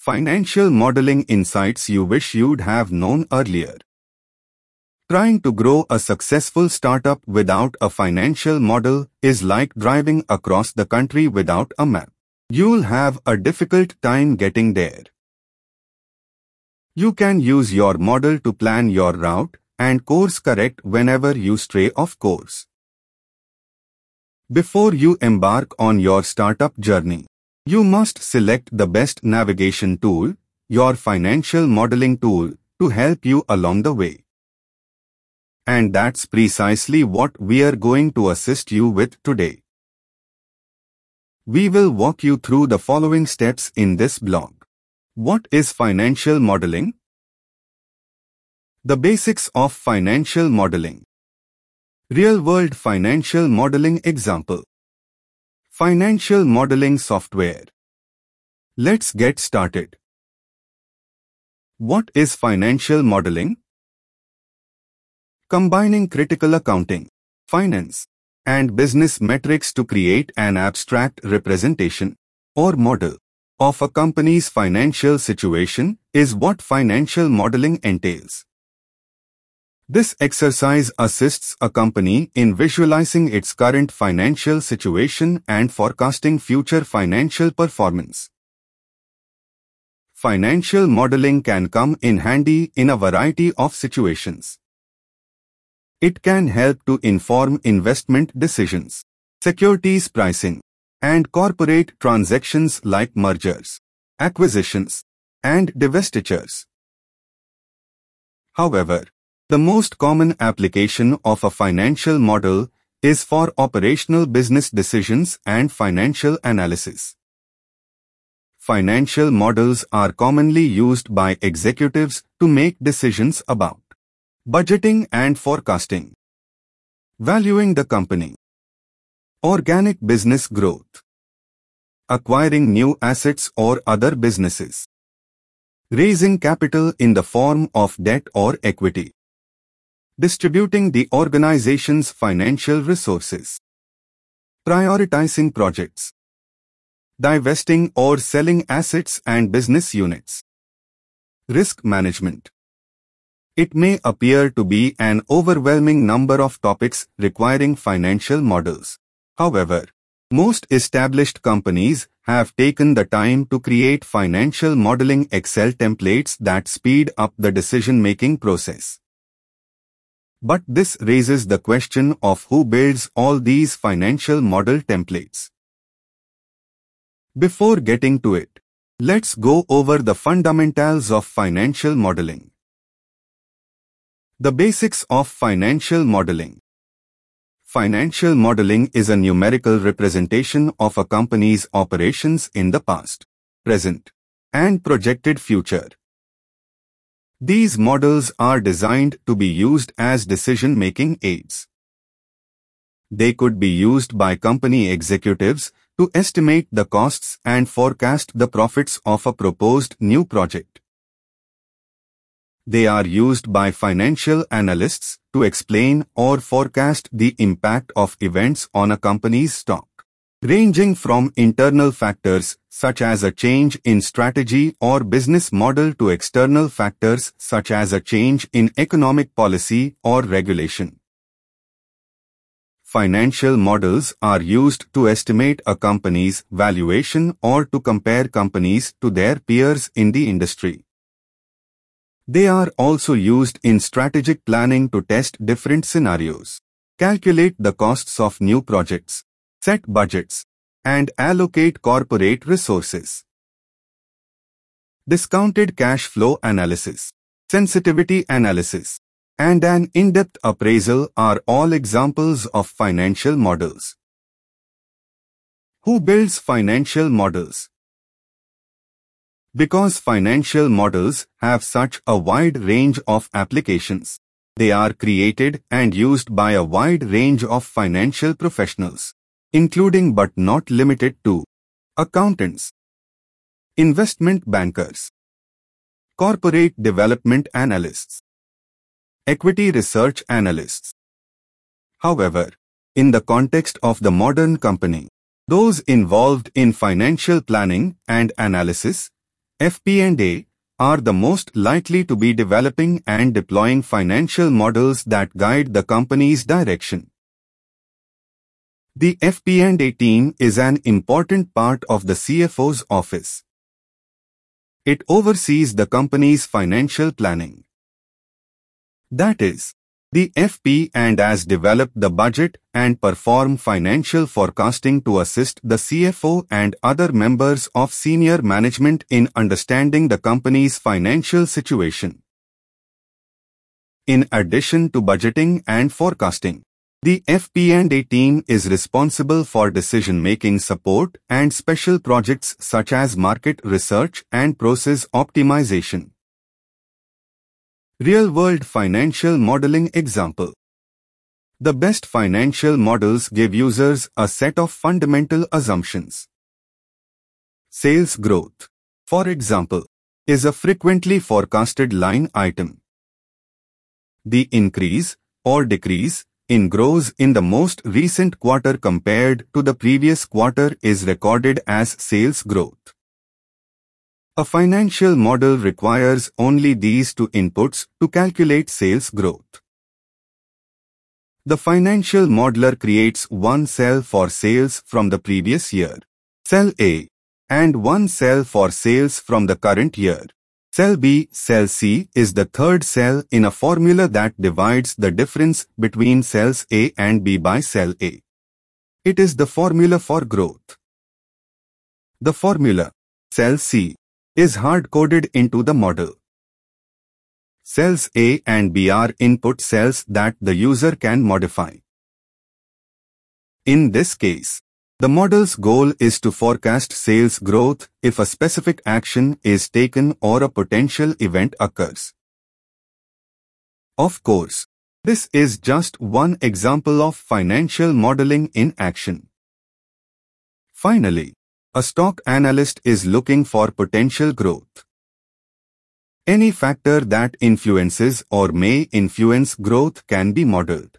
Financial modeling insights you wish you'd have known earlier. Trying to grow a successful startup without a financial model is like driving across the country without a map. You'll have a difficult time getting there. You can use your model to plan your route and course correct whenever you stray off course. Before you embark on your startup journey, you must select the best navigation tool, your financial modeling tool, to help you along the way. And that's precisely what we're going to assist you with today. We will walk you through the following steps in this blog. What is financial modeling? The basics of financial modeling. Real-world financial modeling example. Financial modeling software. Let's get started. What is financial modeling? combining critical accounting, finance, and business metrics to create an abstract representation or model of a company's financial situation is what financial modeling entails. This exercise assists a company in visualizing its current financial situation and forecasting future financial performance. Financial modeling can come in handy in a variety of situations. It can help to inform investment decisions, securities pricing, and corporate transactions like mergers, acquisitions, and divestitures. However, the most common application of a financial model is for operational business decisions and financial analysis. Financial models are commonly used by executives to make decisions about Budgeting and forecasting. Valuing the company. Organic business growth. Acquiring new assets or other businesses. Raising capital in the form of debt or equity. Distributing the organization's financial resources. Prioritizing projects. Divesting or selling assets and business units. Risk management. It may appear to be an overwhelming number of topics requiring financial models. However, most established companies have taken the time to create financial modeling Excel templates that speed up the decision-making process. But this raises the question of who builds all these financial model templates. Before getting to it, let's go over the fundamentals of financial modeling. The basics of financial modeling. Financial modeling is a numerical representation of a company's operations in the past, present, and projected future. These models are designed to be used as decision-making aids. They could be used by company executives to estimate the costs and forecast the profits of a proposed new project. They are used by financial analysts to explain or forecast the impact of events on a company's stock, ranging from internal factors such as a change in strategy or business model to external factors such as a change in economic policy or regulation. Financial models are used to estimate a company's valuation or to compare companies to their peers in the industry. They are also used in strategic planning to test different scenarios, calculate the costs of new projects, set budgets, and allocate corporate resources. Discounted cash flow analysis, sensitivity analysis, and an in-depth appraisal are all examples of financial models. Who builds financial models? Because financial models have such a wide range of applications, they are created and used by a wide range of financial professionals, including but not limited to accountants, investment bankers, corporate development analysts, equity research analysts. However, in the context of the modern company, those involved in financial planning and analysis FP&A, are the most likely to be developing and deploying financial models that guide the company's direction. The FP&A team is an important part of the CFO's office. It oversees the company's financial planning. That is, the FP and as develop the budget and perform financial forecasting to assist the CFO and other members of senior management in understanding the company's financial situation. In addition to budgeting and forecasting, the FP&A team is responsible for decision-making support and special projects such as market research and process optimization. Real-world financial modeling example. The best financial models give users a set of fundamental assumptions. Sales growth, for example, is a frequently forecasted line item. The increase or decrease in gross in the most recent quarter compared to the previous quarter is recorded as sales growth. A financial model requires only these two inputs to calculate sales growth. The financial modeler creates one cell for sales from the previous year, cell A, and one cell for sales from the current year. Cell B, cell C is the third cell in a formula that divides the difference between cells A and B by cell A. It is the formula for growth. The formula, cell C, is hard-coded into the model. Cells A and B are input cells that the user can modify. In this case, the model's goal is to forecast sales growth if a specific action is taken or a potential event occurs. Of course, this is just one example of financial modeling in action. Finally, a stock analyst is looking for potential growth. Any factor that influences or may influence growth can be modeled.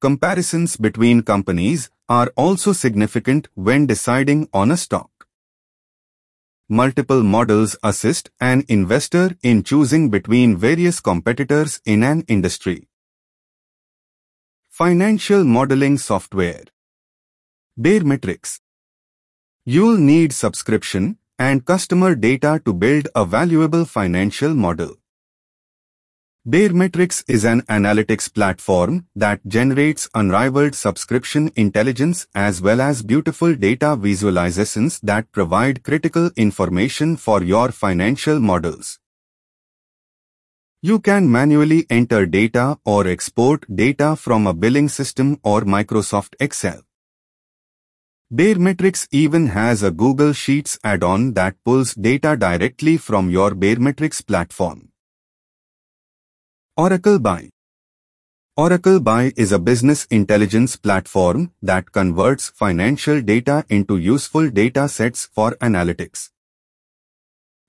Comparisons between companies are also significant when deciding on a stock. Multiple models assist an investor in choosing between various competitors in an industry. Financial Modeling Software Baremetrics You'll need subscription and customer data to build a valuable financial model. Baremetrics is an analytics platform that generates unrivaled subscription intelligence as well as beautiful data visualizations that provide critical information for your financial models. You can manually enter data or export data from a billing system or Microsoft Excel. Baremetrics even has a Google Sheets add-on that pulls data directly from your Baremetrics platform. Oracle Buy Oracle Buy is a business intelligence platform that converts financial data into useful data sets for analytics.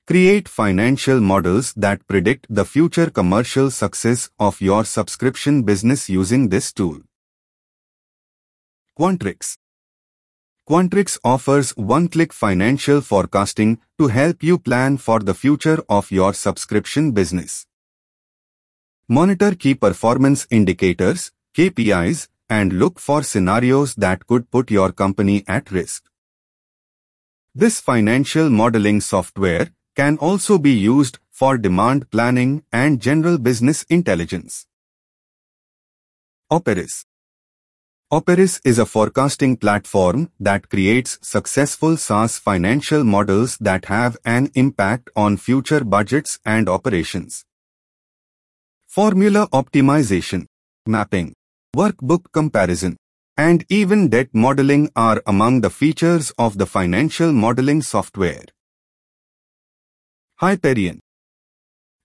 Create financial models that predict the future commercial success of your subscription business using this tool. Quantrix Quantrix offers one-click financial forecasting to help you plan for the future of your subscription business. Monitor key performance indicators, KPIs, and look for scenarios that could put your company at risk. This financial modeling software can also be used for demand planning and general business intelligence. Operis Operis is a forecasting platform that creates successful SaaS financial models that have an impact on future budgets and operations. Formula optimization, mapping, workbook comparison, and even debt modeling are among the features of the financial modeling software. Hyperion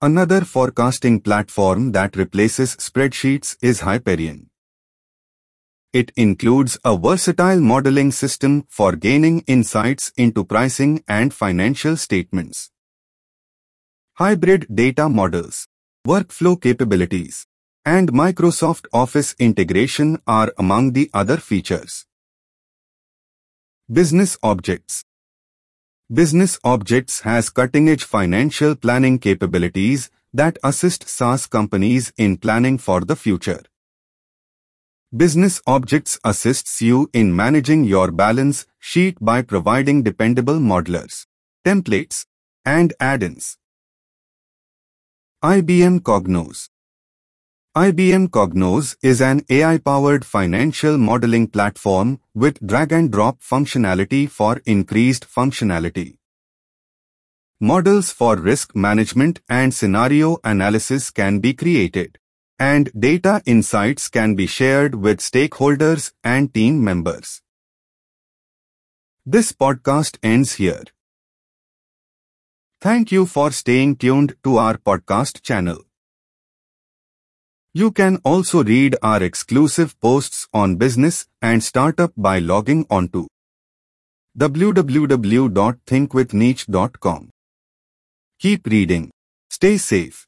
Another forecasting platform that replaces spreadsheets is Hyperion. It includes a versatile modeling system for gaining insights into pricing and financial statements. Hybrid data models, workflow capabilities, and Microsoft Office integration are among the other features. Business Objects Business Objects has cutting-edge financial planning capabilities that assist SaaS companies in planning for the future. Business Objects assists you in managing your balance sheet by providing dependable modelers, templates, and add-ins. IBM Cognos IBM Cognos is an AI-powered financial modeling platform with drag-and-drop functionality for increased functionality. Models for risk management and scenario analysis can be created, and data insights can be shared with stakeholders and team members. This podcast ends here. Thank you for staying tuned to our podcast channel. You can also read our exclusive posts on business and startup by logging on to www.thinkwithniche.com. Keep reading. Stay safe.